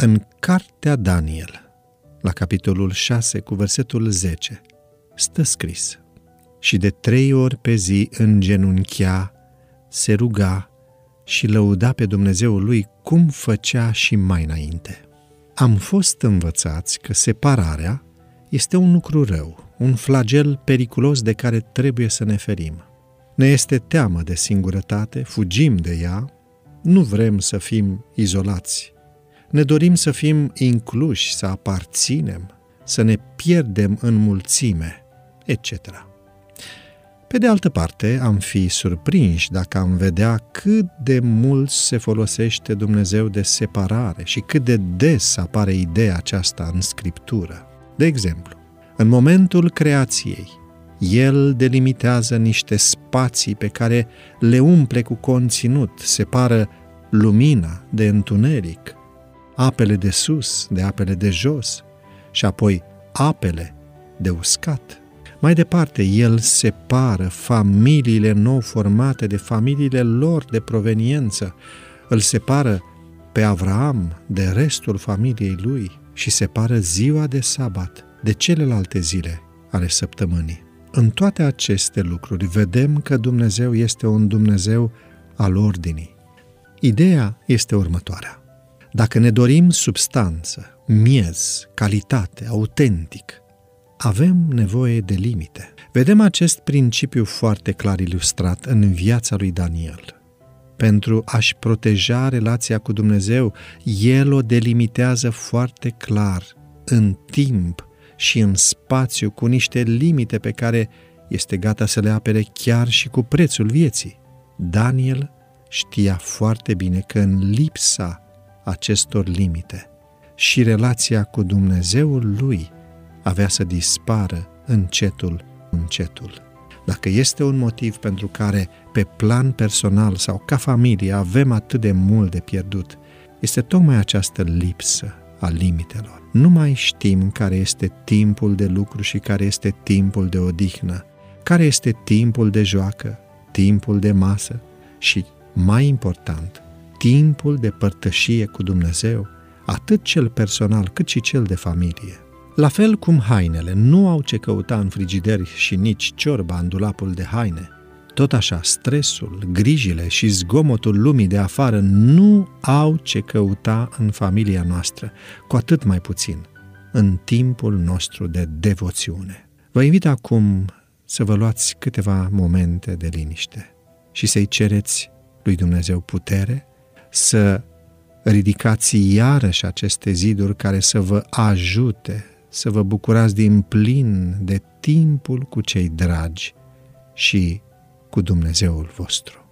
În cartea Daniel, la capitolul 6 cu versetul 10, stă scris Și de trei ori pe zi îngenunchea, se ruga și lăuda pe Dumnezeul lui cum făcea și mai înainte. Am fost învățați că separarea este un lucru rău, un flagel periculos de care trebuie să ne ferim. Ne este teamă de singurătate, fugim de ea, nu vrem să fim izolați. Ne dorim să fim incluși, să aparținem, să ne pierdem în mulțime, etc. Pe de altă parte, am fi surprinși dacă am vedea cât de mult se folosește Dumnezeu de separare și cât de des apare ideea aceasta în Scriptură. De exemplu, în momentul creației, el delimitează niște spații pe care le umple cu conținut, separă lumina de întuneric, apele de sus de apele de jos și apoi apele de uscat. Mai departe, el separă familiile nou formate de familiile lor de proveniență, îl separă pe Avraam de restul familiei lui și separă ziua de sabat de celelalte zile ale săptămânii. În toate aceste lucruri vedem că Dumnezeu este un Dumnezeu al ordinii. Ideea este următoarea. Dacă ne dorim substanță, miez, calitate, autentic, avem nevoie de limite. Vedem acest principiu foarte clar ilustrat în viața lui Daniel. Pentru a-și proteja relația cu Dumnezeu, el o delimitează foarte clar, în timp și în spațiu, cu niște limite pe care este gata să le apere chiar și cu prețul vieții. Daniel știa foarte bine că în lipsa acestor limite și relația cu Dumnezeul lui avea să dispară încetul, încetul. Dacă este un motiv pentru care pe plan personal sau ca familie avem atât de mult de pierdut, este tocmai această lipsă a limitelor. Nu mai știm care este timpul de lucru și care este timpul de odihnă, care este timpul de joacă, timpul de masă și, mai important, timpul de părtășie cu Dumnezeu, atât cel personal cât și cel de familie. La fel cum hainele nu au ce căuta în frigideri și nici ciorba în dulapul de haine, tot așa stresul, grijile și zgomotul lumii de afară nu au ce căuta în familia noastră, cu atât mai puțin în timpul nostru de devoțiune. Vă invit acum să vă luați câteva momente de liniște și să-i cereți lui Dumnezeu putere să ridicați iarăși aceste ziduri care să vă ajute să vă bucurați din plin de timpul cu cei dragi și cu Dumnezeul vostru.